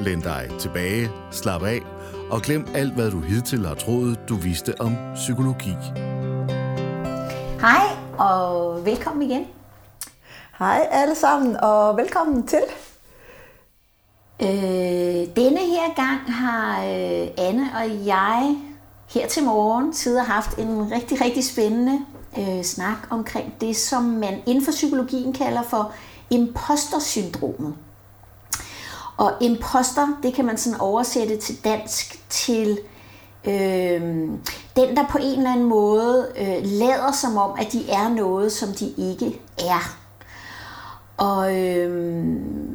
Læn dig tilbage, slap af og glem alt, hvad du hidtil har troet, du vidste om psykologi. Hej og velkommen igen. Hej alle sammen, og velkommen til. Øh, denne her gang har øh, Anne og jeg her til morgen og haft en rigtig, rigtig spændende øh, snak omkring det, som man inden for psykologien kalder for impostersyndromet. Og imposter, det kan man sådan oversætte til dansk til øh, den, der på en eller anden måde øh, lader som om, at de er noget, som de ikke er. Og øh,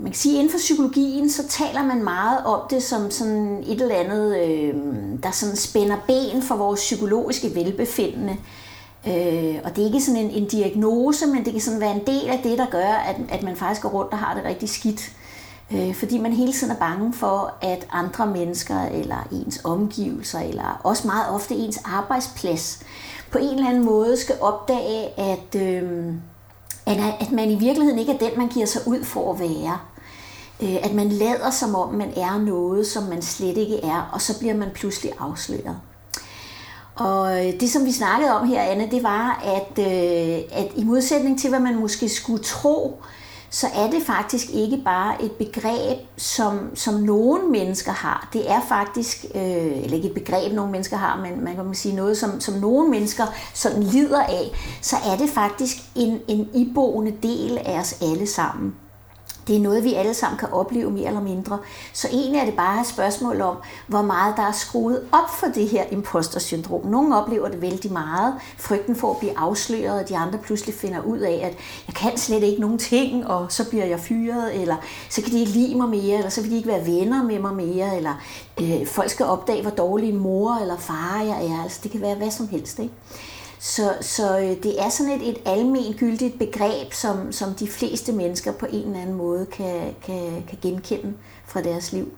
man kan sige, at inden for psykologien, så taler man meget om det som sådan et eller andet, øh, der sådan spænder ben for vores psykologiske velbefindende. Øh, og det er ikke sådan en, en diagnose, men det kan sådan være en del af det, der gør, at, at man faktisk går rundt og har det rigtig skidt. Øh, fordi man hele tiden er bange for, at andre mennesker, eller ens omgivelser, eller også meget ofte ens arbejdsplads, på en eller anden måde skal opdage, at... Øh, at man i virkeligheden ikke er den, man giver sig ud for at være. Øh, at man lader som om, man er noget, som man slet ikke er, og så bliver man pludselig afsløret. Og øh, det, som vi snakkede om her, Anne, det var, at, øh, at i modsætning til, hvad man måske skulle tro, så er det faktisk ikke bare et begreb, som, som nogle mennesker har. Det er faktisk, øh, eller ikke et begreb, nogle mennesker har, men man kan sige noget, som, som nogle mennesker sådan lider af, så er det faktisk en, en iboende del af os alle sammen. Det er noget, vi alle sammen kan opleve mere eller mindre. Så egentlig er det bare et spørgsmål om, hvor meget der er skruet op for det her impostersyndrom. Nogle oplever det vældig meget. Frygten for at blive afsløret, og de andre pludselig finder ud af, at jeg kan slet ikke nogen ting, og så bliver jeg fyret, eller så kan de ikke lide mig mere, eller så vil de ikke være venner med mig mere, eller øh, folk skal opdage, hvor dårlig mor eller far jeg er. Altså, det kan være hvad som helst. Ikke? Så, så øh, det er sådan et, et almengyldigt begreb, som, som de fleste mennesker på en eller anden måde kan, kan, kan genkende fra deres liv.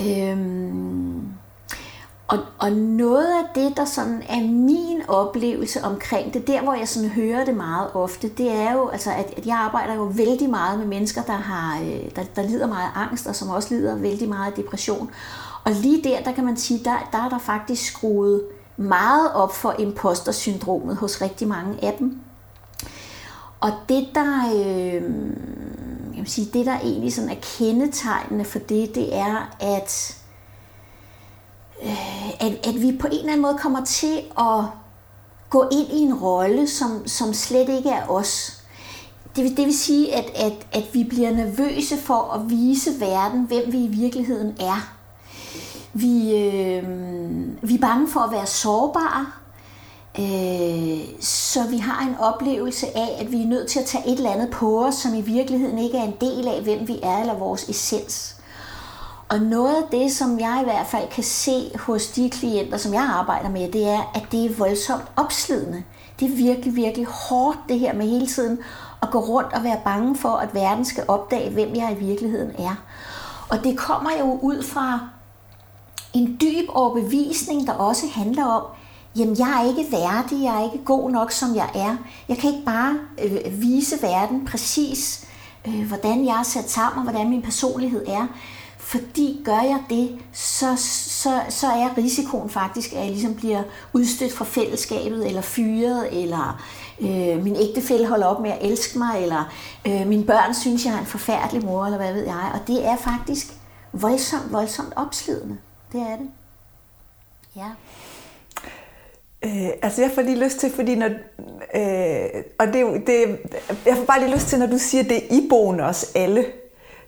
Øhm, og, og noget af det, der sådan er min oplevelse omkring det, der hvor jeg sådan hører det meget ofte, det er jo, altså, at, at jeg arbejder jo vældig meget med mennesker, der, har, øh, der, der lider meget angst, og som også lider vældig meget depression. Og lige der, der kan man sige, der, der er der faktisk skruet meget op for impostersyndromet hos rigtig mange af dem. Og det der, øh, jeg vil sige, det der egentlig sådan er kendetegnende for det, det er, at, øh, at, at vi på en eller anden måde kommer til at gå ind i en rolle, som, som slet ikke er os. Det vil, det vil sige, at, at, at vi bliver nervøse for at vise verden, hvem vi i virkeligheden er. Vi, øh, vi er bange for at være sårbare, øh, så vi har en oplevelse af, at vi er nødt til at tage et eller andet på os, som i virkeligheden ikke er en del af, hvem vi er eller vores essens. Og noget af det, som jeg i hvert fald kan se hos de klienter, som jeg arbejder med, det er, at det er voldsomt opslidende. Det er virkelig, virkelig hårdt det her med hele tiden at gå rundt og være bange for, at verden skal opdage, hvem jeg i virkeligheden er. Og det kommer jo ud fra en dyb overbevisning, der også handler om, jamen jeg er ikke værdig, jeg er ikke god nok, som jeg er. Jeg kan ikke bare øh, vise verden præcis, øh, hvordan jeg er sat sammen, og hvordan min personlighed er. Fordi gør jeg det, så, så, så er risikoen faktisk, at jeg ligesom bliver udstødt fra fællesskabet, eller fyret, eller øh, min ægtefælle holder op med at elske mig, eller øh, mine børn synes, jeg er en forfærdelig mor, eller hvad ved jeg. Og det er faktisk voldsomt, voldsomt opslidende. Det er det. Ja. Øh, altså jeg får lige lyst til, fordi når, øh, og det, det, jeg får bare lige lyst til, når du siger, det er iboende os alle,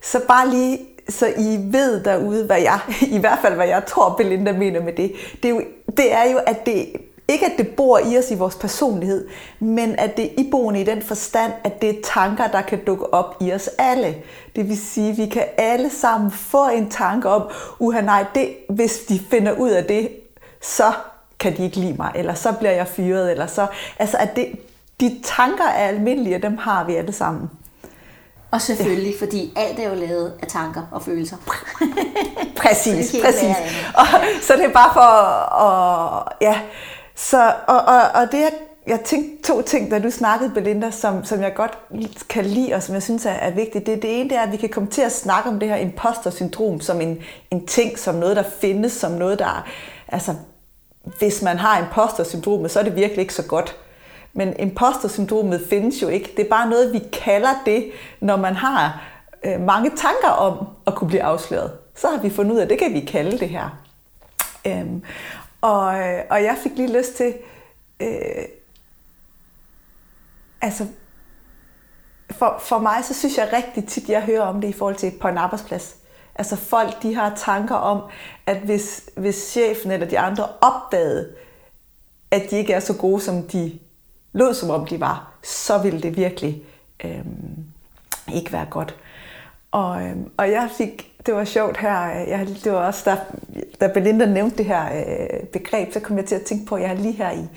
så bare lige, så I ved derude, hvad jeg, i hvert fald hvad jeg tror, Belinda mener med det. Det er jo, det er jo at det, ikke at det bor i os i vores personlighed, men at det er iboende i den forstand, at det er tanker, der kan dukke op i os alle. Det vil sige, at vi kan alle sammen få en tanke om, uha nej, det, hvis de finder ud af det, så kan de ikke lide mig, eller så bliver jeg fyret, eller så... Altså, at det, de tanker er almindelige, og dem har vi alle sammen. Og selvfølgelig, ja. fordi alt er jo lavet af tanker og følelser. præcis, præcis. Og, så det er bare for at... Ja, så, og, og, og det jeg, jeg tænkte to ting, da du snakkede, Belinda, som, som jeg godt kan lide, og som jeg synes er, er vigtigt. Det, det ene det er, at vi kan komme til at snakke om det her imposter-syndrom som en, en ting, som noget, der findes, som noget, der... Altså, hvis man har imposter-syndromet, så er det virkelig ikke så godt. Men imposter-syndromet findes jo ikke. Det er bare noget, vi kalder det, når man har øh, mange tanker om at kunne blive afsløret. Så har vi fundet ud af, at det kan vi kalde det her. Øhm, og, øh, og jeg fik lige lyst til, øh, altså for, for mig, så synes jeg rigtig tit, jeg hører om det i forhold til på en arbejdsplads. Altså folk, de har tanker om, at hvis, hvis chefen eller de andre opdagede, at de ikke er så gode, som de lød som om de var, så ville det virkelig øh, ikke være godt. Og, øh, og jeg fik, det var sjovt her, jeg, det var også, der, da Belinda nævnte det her øh, begreb, så kom jeg til at tænke på, at jeg har lige her i,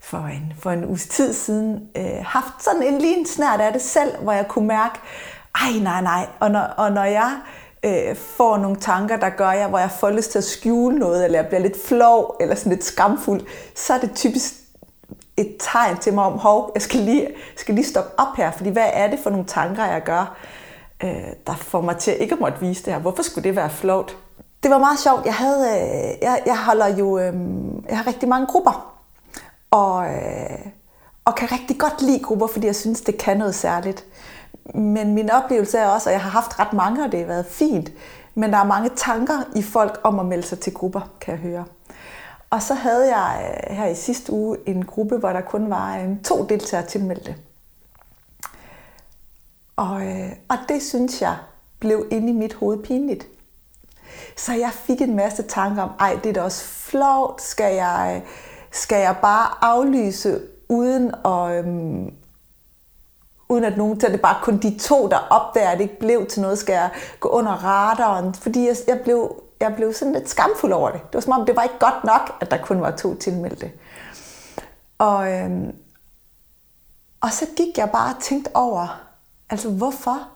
for en, for en uges tid siden øh, haft sådan en lige en snært af det selv, hvor jeg kunne mærke, ej nej nej, og når, og når jeg øh, får nogle tanker, der gør jeg, hvor jeg får lyst til at skjule noget, eller jeg bliver lidt flov, eller sådan lidt skamfuld, så er det typisk et tegn til mig om, hov, jeg skal lige, skal lige stoppe op her, fordi hvad er det for nogle tanker, jeg gør, øh, der får mig til at ikke at måtte vise det her. Hvorfor skulle det være flot? Det var meget sjovt. Jeg, havde, øh, jeg, jeg holder jo, øh, jeg har rigtig mange grupper, og, øh, og kan rigtig godt lide grupper, fordi jeg synes, det kan noget særligt. Men min oplevelse er også, at jeg har haft ret mange, og det har været fint, men der er mange tanker i folk om at melde sig til grupper, kan jeg høre. Og så havde jeg øh, her i sidste uge en gruppe, hvor der kun var en, to deltagere tilmeldte. Og, øh, og det synes jeg blev inde i mit hoved pinligt. Så jeg fik en masse tanker om, ej, det er da også flot, skal jeg, skal jeg bare aflyse uden at, øhm, uden at nogen, så det bare kun de to, der opdager, at det ikke blev til noget, skal jeg gå under radaren, fordi jeg, jeg blev jeg blev sådan lidt skamfuld over det. Det var som om, det var ikke godt nok, at der kun var to tilmeldte. Og, øhm, og så gik jeg bare og tænkte over, altså hvorfor?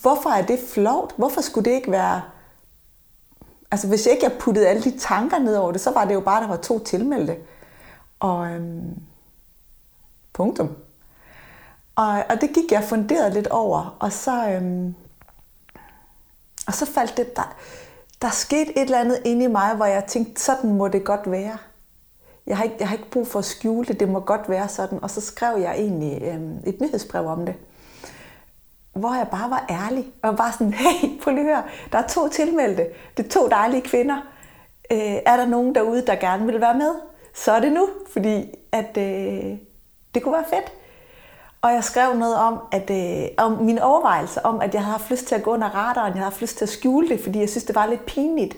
Hvorfor er det flot? Hvorfor skulle det ikke være... Altså hvis jeg ikke jeg puttede alle de tanker ned over det, så var det jo bare, at der var to tilmeldte. Og øhm, punktum. Og, og det gik jeg funderet lidt over, og så, øhm, og så faldt det, der, der skete et eller andet inde i mig, hvor jeg tænkte, sådan må det godt være. Jeg har ikke, jeg har ikke brug for at skjule det, det må godt være sådan. Og så skrev jeg egentlig øhm, et nyhedsbrev om det, hvor jeg bare var ærlig. Og bare sådan, hey, prøv lige at høre, der er to tilmeldte. Det er to dejlige kvinder. Øh, er der nogen derude, der gerne vil være med? Så er det nu, fordi at, øh, det kunne være fedt. Og jeg skrev noget om, at, øh, om min overvejelse om, at jeg havde haft lyst til at gå under radaren, jeg havde haft lyst til at skjule det, fordi jeg synes, det var lidt pinligt.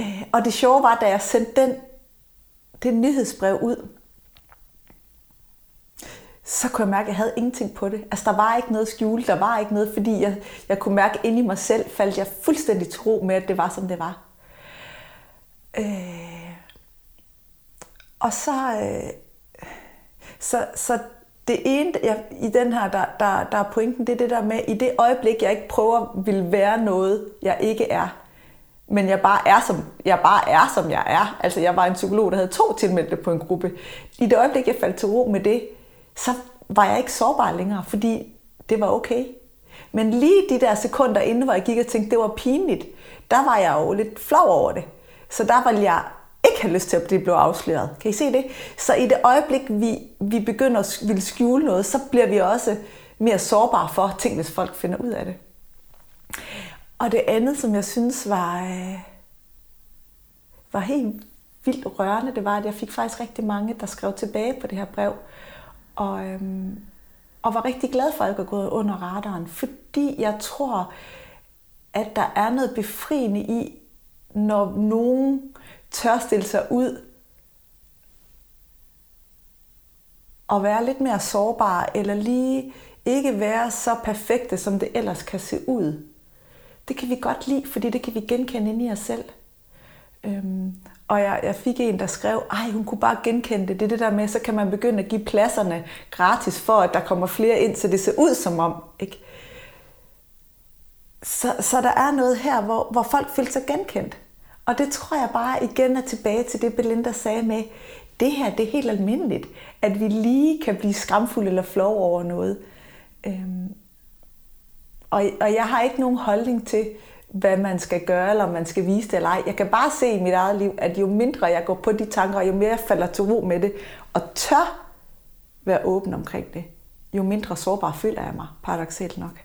Øh, og det sjove var, da jeg sendte den, det nyhedsbrev ud, så kunne jeg mærke, at jeg havde ingenting på det. Altså, der var ikke noget skjule, der var ikke noget, fordi jeg, jeg kunne mærke inde i mig selv, faldt jeg fuldstændig tro med, at det var, som det var. Øh, og så, øh, så, så det ene jeg, i den her, der, der, der er pointen, det er det der med, i det øjeblik, jeg ikke prøver vil være noget, jeg ikke er, men jeg bare er, som jeg bare er, som jeg er. Altså, jeg var en psykolog, der havde to tilmeldte på en gruppe. I det øjeblik, jeg faldt til ro med det, så var jeg ikke sårbar længere, fordi det var okay. Men lige de der sekunder inden, hvor jeg gik og tænkte, det var pinligt, der var jeg jo lidt flov over det. Så der var jeg ikke have lyst til at blive afsløret. Kan I se det? Så i det øjeblik, vi, vi begynder at ville skjule noget, så bliver vi også mere sårbare for ting, hvis folk finder ud af det. Og det andet, som jeg synes var, øh, var helt vildt rørende, det var, at jeg fik faktisk rigtig mange, der skrev tilbage på det her brev, og, øhm, og var rigtig glad for, at jeg var gået under radaren, fordi jeg tror, at der er noget befriende i, når nogen tør stille sig ud og være lidt mere sårbare, eller lige ikke være så perfekte, som det ellers kan se ud. Det kan vi godt lide, fordi det kan vi genkende ind i os selv. Øhm, og jeg, jeg fik en, der skrev, ej, hun kunne bare genkende det. Det er det der med, så kan man begynde at give pladserne gratis, for at der kommer flere ind, så det ser ud som om. Ikke? Så, så der er noget her, hvor, hvor folk føler sig genkendt. Og det tror jeg bare igen er tilbage til det, Belinda sagde med, det her det er helt almindeligt, at vi lige kan blive skamfulde eller flove over noget. Øhm, og, og jeg har ikke nogen holdning til, hvad man skal gøre, eller om man skal vise det eller ej. Jeg kan bare se i mit eget liv, at jo mindre jeg går på de tanker, jo mere jeg falder til ro med det, og tør være åben omkring det, jo mindre sårbar føler jeg mig, paradoxalt nok.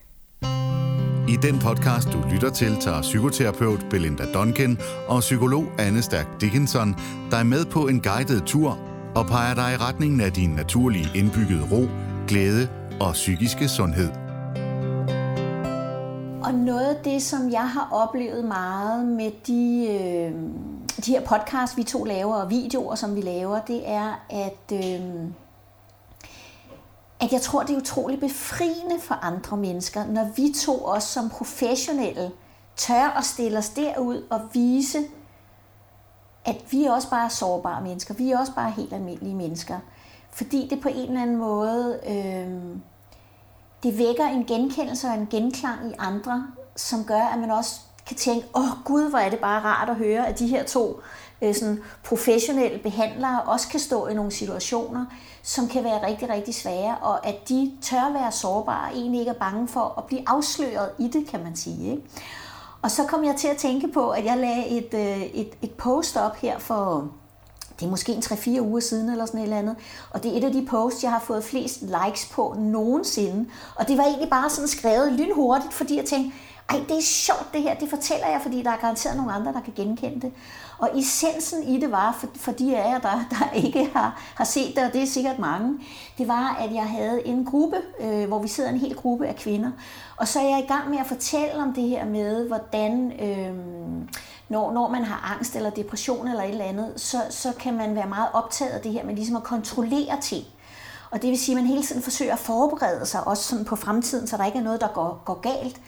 I den podcast, du lytter til, tager psykoterapeut Belinda Duncan og psykolog Anne Stærk Dickinson dig med på en guided tur og peger dig i retningen af din naturlige indbyggede ro, glæde og psykiske sundhed. Og noget af det, som jeg har oplevet meget med de, øh, de her podcasts, vi to laver, og videoer, som vi laver, det er, at, øh, at jeg tror, det er utroligt befriende for andre mennesker, når vi to også som professionelle tør at stille os derud og vise, at vi er også bare sårbare mennesker. Vi er også bare helt almindelige mennesker. Fordi det på en eller anden måde... Øh, det vækker en genkendelse og en genklang i andre, som gør, at man også kan tænke, åh oh, gud, hvor er det bare rart at høre, at de her to øh, sådan professionelle behandlere også kan stå i nogle situationer, som kan være rigtig, rigtig svære, og at de tør være sårbare, og egentlig ikke er bange for at blive afsløret i det, kan man sige. Ikke? Og så kom jeg til at tænke på, at jeg lagde et, øh, et, et post op her for det er måske en 3-4 uger siden eller sådan et eller andet. Og det er et af de posts, jeg har fået flest likes på nogensinde. Og det var egentlig bare sådan skrevet lynhurtigt, fordi jeg tænkte, ej, det er sjovt det her, det fortæller jeg, fordi der er garanteret nogle andre, der kan genkende det. Og essensen i det var, for, for de af jer, der, der ikke har, har set det, og det er sikkert mange, det var, at jeg havde en gruppe, øh, hvor vi sidder en hel gruppe af kvinder. Og så er jeg i gang med at fortælle om det her med, hvordan... Øh, når, når man har angst eller depression eller et eller andet, så, så kan man være meget optaget af det her med ligesom at kontrollere ting. Og det vil sige, at man hele tiden forsøger at forberede sig også sådan på fremtiden, så der ikke er noget, der går, går galt.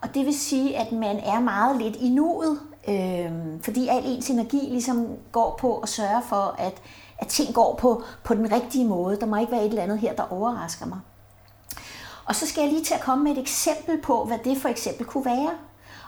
Og det vil sige, at man er meget lidt i nuet, øh, fordi al ens energi ligesom går på at sørge for, at, at ting går på, på den rigtige måde. Der må ikke være et eller andet her, der overrasker mig. Og så skal jeg lige til at komme med et eksempel på, hvad det for eksempel kunne være.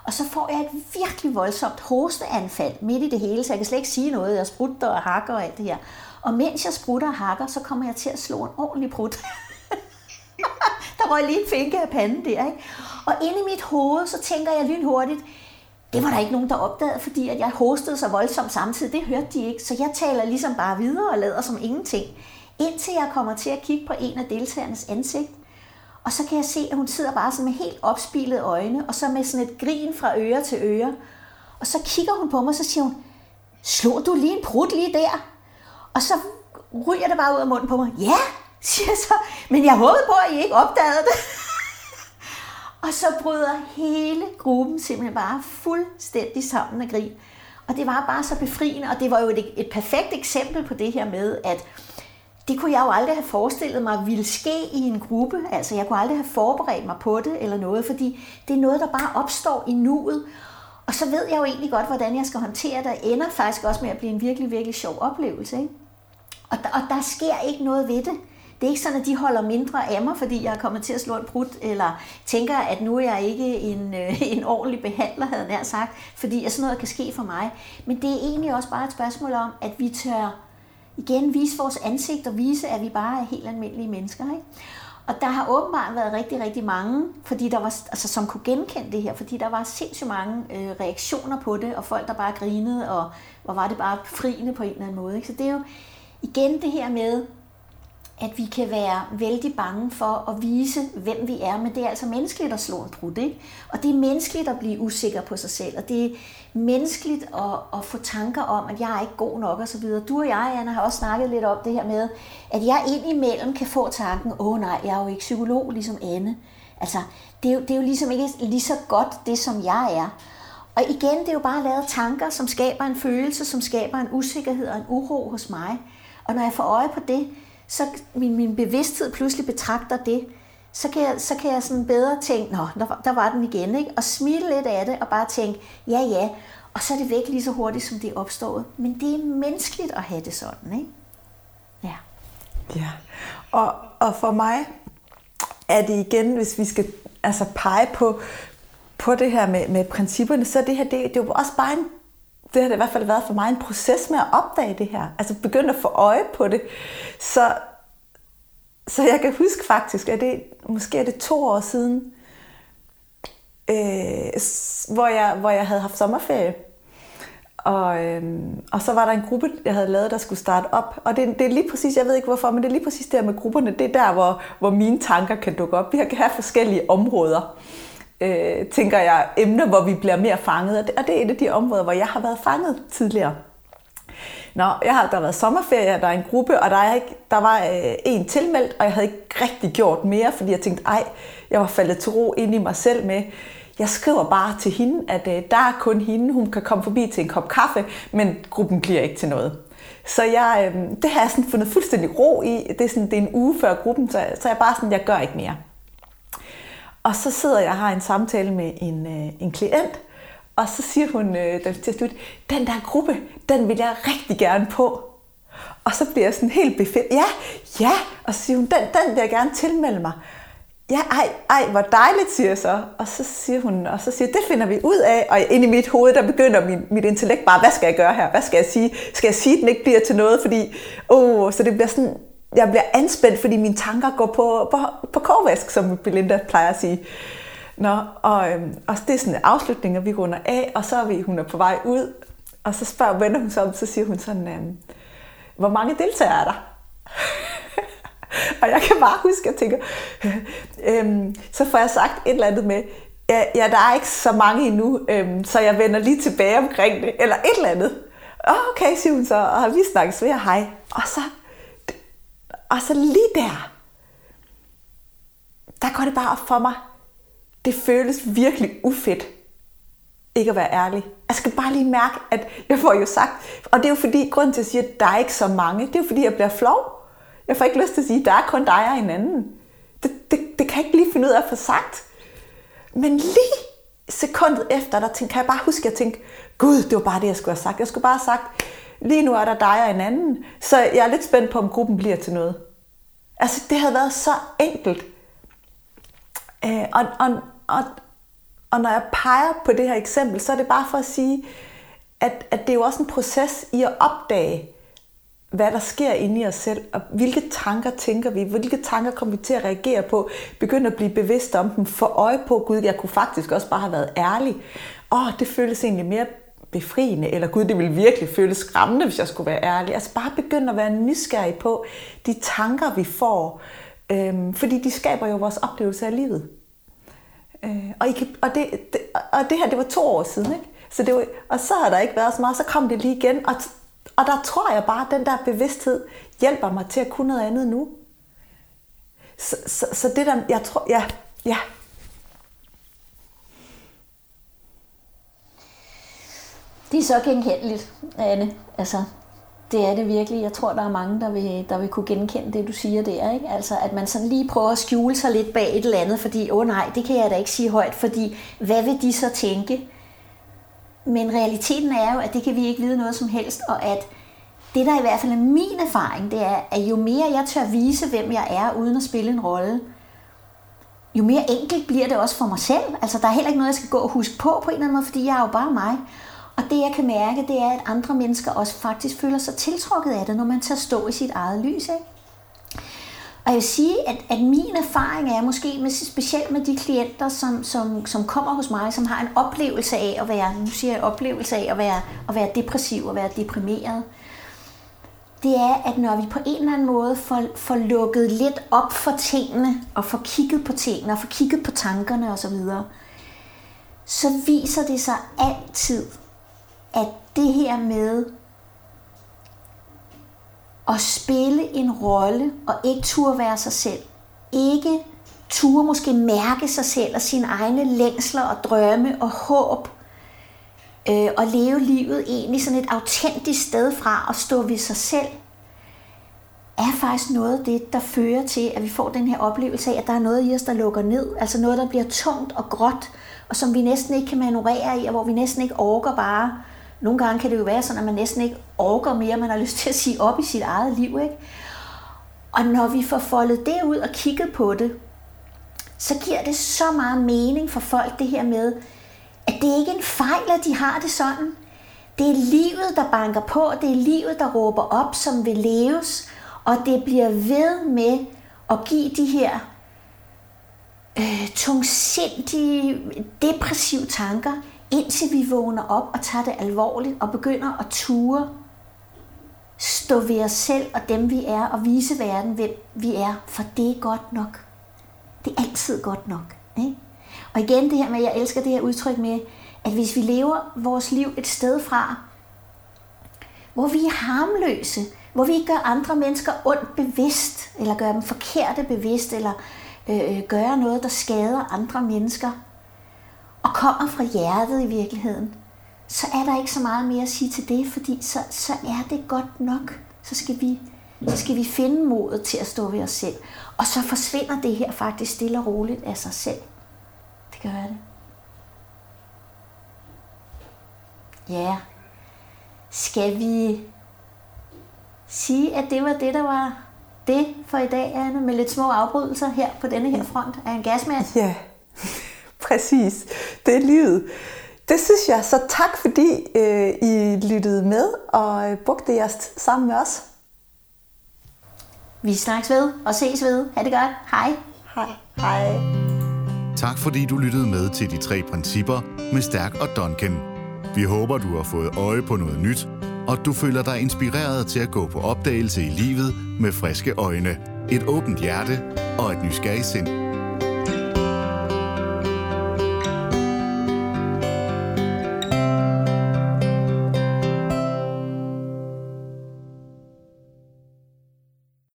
Og så får jeg et virkelig voldsomt hosteanfald midt i det hele, så jeg kan slet ikke sige noget. Jeg sprutter og hakker og alt det her. Og mens jeg sprutter og hakker, så kommer jeg til at slå en ordentlig brud. der røg lige en finke af panden der, ikke? Og inde i mit hoved, så tænker jeg lynhurtigt, det var der ikke nogen, der opdagede, fordi at jeg hostede så voldsomt samtidig. Det hørte de ikke, så jeg taler ligesom bare videre og lader som ingenting. Indtil jeg kommer til at kigge på en af deltagernes ansigt, og så kan jeg se, at hun sidder bare sådan med helt opspilede øjne, og så med sådan et grin fra øre til øre. Og så kigger hun på mig, og så siger hun, slog du lige en prut lige der? Og så ryger det bare ud af munden på mig. Ja, siger jeg så, men jeg håbede på, at I ikke opdagede det. og så bryder hele gruppen simpelthen bare fuldstændig sammen af grin. Og det var bare så befriende, og det var jo et, et perfekt eksempel på det her med, at det kunne jeg jo aldrig have forestillet mig ville ske i en gruppe. Altså, jeg kunne aldrig have forberedt mig på det eller noget, fordi det er noget, der bare opstår i nuet. Og så ved jeg jo egentlig godt, hvordan jeg skal håndtere det, ender faktisk også med at blive en virkelig, virkelig sjov oplevelse. Ikke? Og, der, og der sker ikke noget ved det. Det er ikke sådan, at de holder mindre af mig, fordi jeg er kommet til at slå en brud, eller tænker, at nu er jeg ikke en, øh, en ordentlig behandler, havde jeg nær sagt, fordi sådan noget kan ske for mig. Men det er egentlig også bare et spørgsmål om, at vi tør igen vise vores ansigt og vise, at vi bare er helt almindelige mennesker. Ikke? Og der har åbenbart været rigtig, rigtig mange, fordi der var, altså, som kunne genkende det her, fordi der var sindssygt mange øh, reaktioner på det, og folk, der bare grinede, og hvor var det bare friende på en eller anden måde. Ikke? Så det er jo igen det her med, at vi kan være vældig bange for at vise, hvem vi er, men det er altså menneskeligt at slå en brud, ikke? Og det er menneskeligt at blive usikker på sig selv, og det er menneskeligt at, at få tanker om, at jeg er ikke god nok og så videre. Du og jeg, Anna, har også snakket lidt om det her med, at jeg indimellem kan få tanken, åh oh, nej, jeg er jo ikke psykolog ligesom Anne. Altså, det er, jo, det er jo ligesom ikke lige så godt det, som jeg er. Og igen, det er jo bare lavet tanker, som skaber en følelse, som skaber en usikkerhed og en uro hos mig. Og når jeg får øje på det, så min, min bevidsthed pludselig betragter det, så kan jeg, så kan jeg sådan bedre tænke, nå, der, der var den igen, ikke? og smile lidt af det, og bare tænke, ja ja, og så er det væk lige så hurtigt, som det er opstået. Men det er menneskeligt at have det sådan, ikke? Ja. Ja, og, og for mig er det igen, hvis vi skal altså pege på, på det her med, med principperne, så det her, det, det er jo også bare en, det har det i hvert fald været for mig, en proces med at opdage det her. Altså begynde at få øje på det. Så, så jeg kan huske faktisk, at det, måske er det to år siden, øh, hvor, jeg, hvor jeg havde haft sommerferie. Og, øhm, og så var der en gruppe, jeg havde lavet, der skulle starte op. Og det, det er lige præcis, jeg ved ikke hvorfor, men det er lige præcis der med grupperne. Det er der, hvor, hvor mine tanker kan dukke op. Vi kan have forskellige områder, øh, tænker jeg, emner, hvor vi bliver mere fanget. Og det, og det er et af de områder, hvor jeg har været fanget tidligere. Nå, jeg har, der har været sommerferie, der er en gruppe, og der, er ikke, der var øh, en tilmeldt, og jeg havde ikke rigtig gjort mere, fordi jeg tænkte, ej, jeg var faldet til ro ind i mig selv med, jeg skriver bare til hende, at øh, der er kun hende, hun kan komme forbi til en kop kaffe, men gruppen bliver ikke til noget. Så jeg, øh, det har jeg sådan fundet fuldstændig ro i. Det er, sådan, det er en uge før gruppen, så, så jeg bare sådan, jeg gør ikke mere. Og så sidder jeg og har en samtale med en, øh, en klient, og så siger hun øh, til slut, den der gruppe, den vil jeg rigtig gerne på. Og så bliver jeg sådan helt befedt. Ja, ja. Og så siger hun, den, den vil jeg gerne tilmelde mig ja, ej, ej, hvor dejligt, siger jeg så. Og så siger hun, og så siger det finder vi ud af. Og ind i mit hoved, der begynder min, mit intellekt bare, hvad skal jeg gøre her? Hvad skal jeg sige? Skal jeg sige, at den ikke bliver til noget? Fordi, åh, oh, så det bliver sådan, jeg bliver anspændt, fordi mine tanker går på, på, på korvask, som Belinda plejer at sige. Nå, og, øhm, og det er sådan en afslutning, og vi runder af, og så er vi, hun er på vej ud, og så spørger, vender hun sig om, så siger hun sådan, øhm, hvor mange deltagere er der? og jeg kan bare huske, at jeg tænker, øhm, så får jeg sagt et eller andet med, ja, ja der er ikke så mange endnu, øhm, så jeg vender lige tilbage omkring det, eller et eller andet. Okay, siger hun så, og vi snakkes ved, hej. Og så, og så lige der, der går det bare op for mig. Det føles virkelig ufedt ikke at være ærlig. Jeg skal bare lige mærke, at jeg får jo sagt, og det er jo fordi, grund til at sige, at der er ikke så mange, det er jo fordi, jeg bliver flov. Jeg får ikke lyst til at sige, at der er kun dig og en anden. Det, det, det kan jeg ikke lige finde ud af at få sagt. Men lige sekundet efter, der tænkte, kan jeg bare huske, at jeg tænkte, gud, det var bare det, jeg skulle have sagt. Jeg skulle bare have sagt, lige nu er der dig og en anden. Så jeg er lidt spændt på, om gruppen bliver til noget. Altså, det havde været så enkelt. Øh, og, og, og, og når jeg peger på det her eksempel, så er det bare for at sige, at, at det er jo også en proces i at opdage, hvad der sker inde i os selv, og hvilke tanker tænker vi, hvilke tanker kommer vi til at reagere på, begynde at blive bevidst om dem, få øje på, gud, jeg kunne faktisk også bare have været ærlig. Åh, det føles egentlig mere befriende, eller gud, det ville virkelig føles skræmmende, hvis jeg skulle være ærlig. Altså bare begynde at være nysgerrig på de tanker, vi får, øhm, fordi de skaber jo vores oplevelse af livet. Øh, og, I kan, og, det, det, og det her, det var to år siden, ikke? Så det var, og så har der ikke været så meget, så kom det lige igen, og og der tror jeg bare, at den der bevidsthed hjælper mig til at kunne noget andet nu. Så, så, så det der, jeg tror, ja, ja. Det er så genkendeligt, Anne. Altså, det er det virkelig. Jeg tror, der er mange, der vil, der vil kunne genkende det, du siger der. Ikke? Altså, at man sådan lige prøver at skjule sig lidt bag et eller andet, fordi, åh oh, nej, det kan jeg da ikke sige højt, fordi hvad vil de så tænke? Men realiteten er jo, at det kan vi ikke vide noget som helst, og at det, der i hvert fald er min erfaring, det er, at jo mere jeg tør vise, hvem jeg er, uden at spille en rolle, jo mere enkelt bliver det også for mig selv. Altså, der er heller ikke noget, jeg skal gå og huske på på en eller anden måde, fordi jeg er jo bare mig. Og det, jeg kan mærke, det er, at andre mennesker også faktisk føler sig tiltrukket af det, når man tager stå i sit eget lys. Ikke? Og jeg vil sige, at, at min erfaring er måske med, specielt med de klienter, som, som, som kommer hos mig, som har en oplevelse af at være, nu siger jeg oplevelse af at være, at være depressiv og være deprimeret, det er, at når vi på en eller anden måde får, får lukket lidt op for tingene, og får kigget på tingene, og får kigget på tankerne osv., så, så viser det sig altid, at det her med at spille en rolle og ikke turde være sig selv. Ikke turde måske mærke sig selv og sine egne længsler og drømme og håb. Øh, og leve livet egentlig sådan et autentisk sted fra at stå ved sig selv. er faktisk noget af det, der fører til, at vi får den her oplevelse af, at der er noget i os, der lukker ned. Altså noget, der bliver tungt og gråt, og som vi næsten ikke kan manøvrere i, og hvor vi næsten ikke orker bare. Nogle gange kan det jo være sådan, at man næsten ikke orker mere, man har lyst til at sige op i sit eget liv. Ikke? Og når vi får foldet det ud og kigget på det, så giver det så meget mening for folk det her med, at det ikke er en fejl, at de har det sådan. Det er livet, der banker på, det er livet, der råber op, som vil leves, og det bliver ved med at give de her øh, tungsindige, depressive tanker, indtil vi vågner op og tager det alvorligt og begynder at ture stå ved os selv og dem vi er og vise verden, hvem vi er, for det er godt nok. Det er altid godt nok. Ikke? Og igen det her med, jeg elsker det her udtryk med, at hvis vi lever vores liv et sted fra, hvor vi er harmløse, hvor vi ikke gør andre mennesker ondt bevidst, eller gør dem forkerte bevidst, eller øh, øh gør gøre noget, der skader andre mennesker, og kommer fra hjertet i virkeligheden, så er der ikke så meget mere at sige til det, fordi så, så er det godt nok. Så skal, vi, så skal vi finde modet til at stå ved os selv. Og så forsvinder det her faktisk stille og roligt af sig selv. Det gør det. Ja. Skal vi sige, at det var det, der var det for i dag, Anne, med lidt små afbrydelser her på denne her front af en gasmand? Ja, præcis. Det er livet. Det synes jeg, så tak fordi øh, I lyttede med og øh, brugte jeres sammen med os. Vi snakkes ved og ses ved. Ha' det godt. Hej. Hej. Hej. Tak fordi du lyttede med til de tre principper med Stærk og Duncan. Vi håber, du har fået øje på noget nyt, og du føler dig inspireret til at gå på opdagelse i livet med friske øjne, et åbent hjerte og et nysgerrigt sind.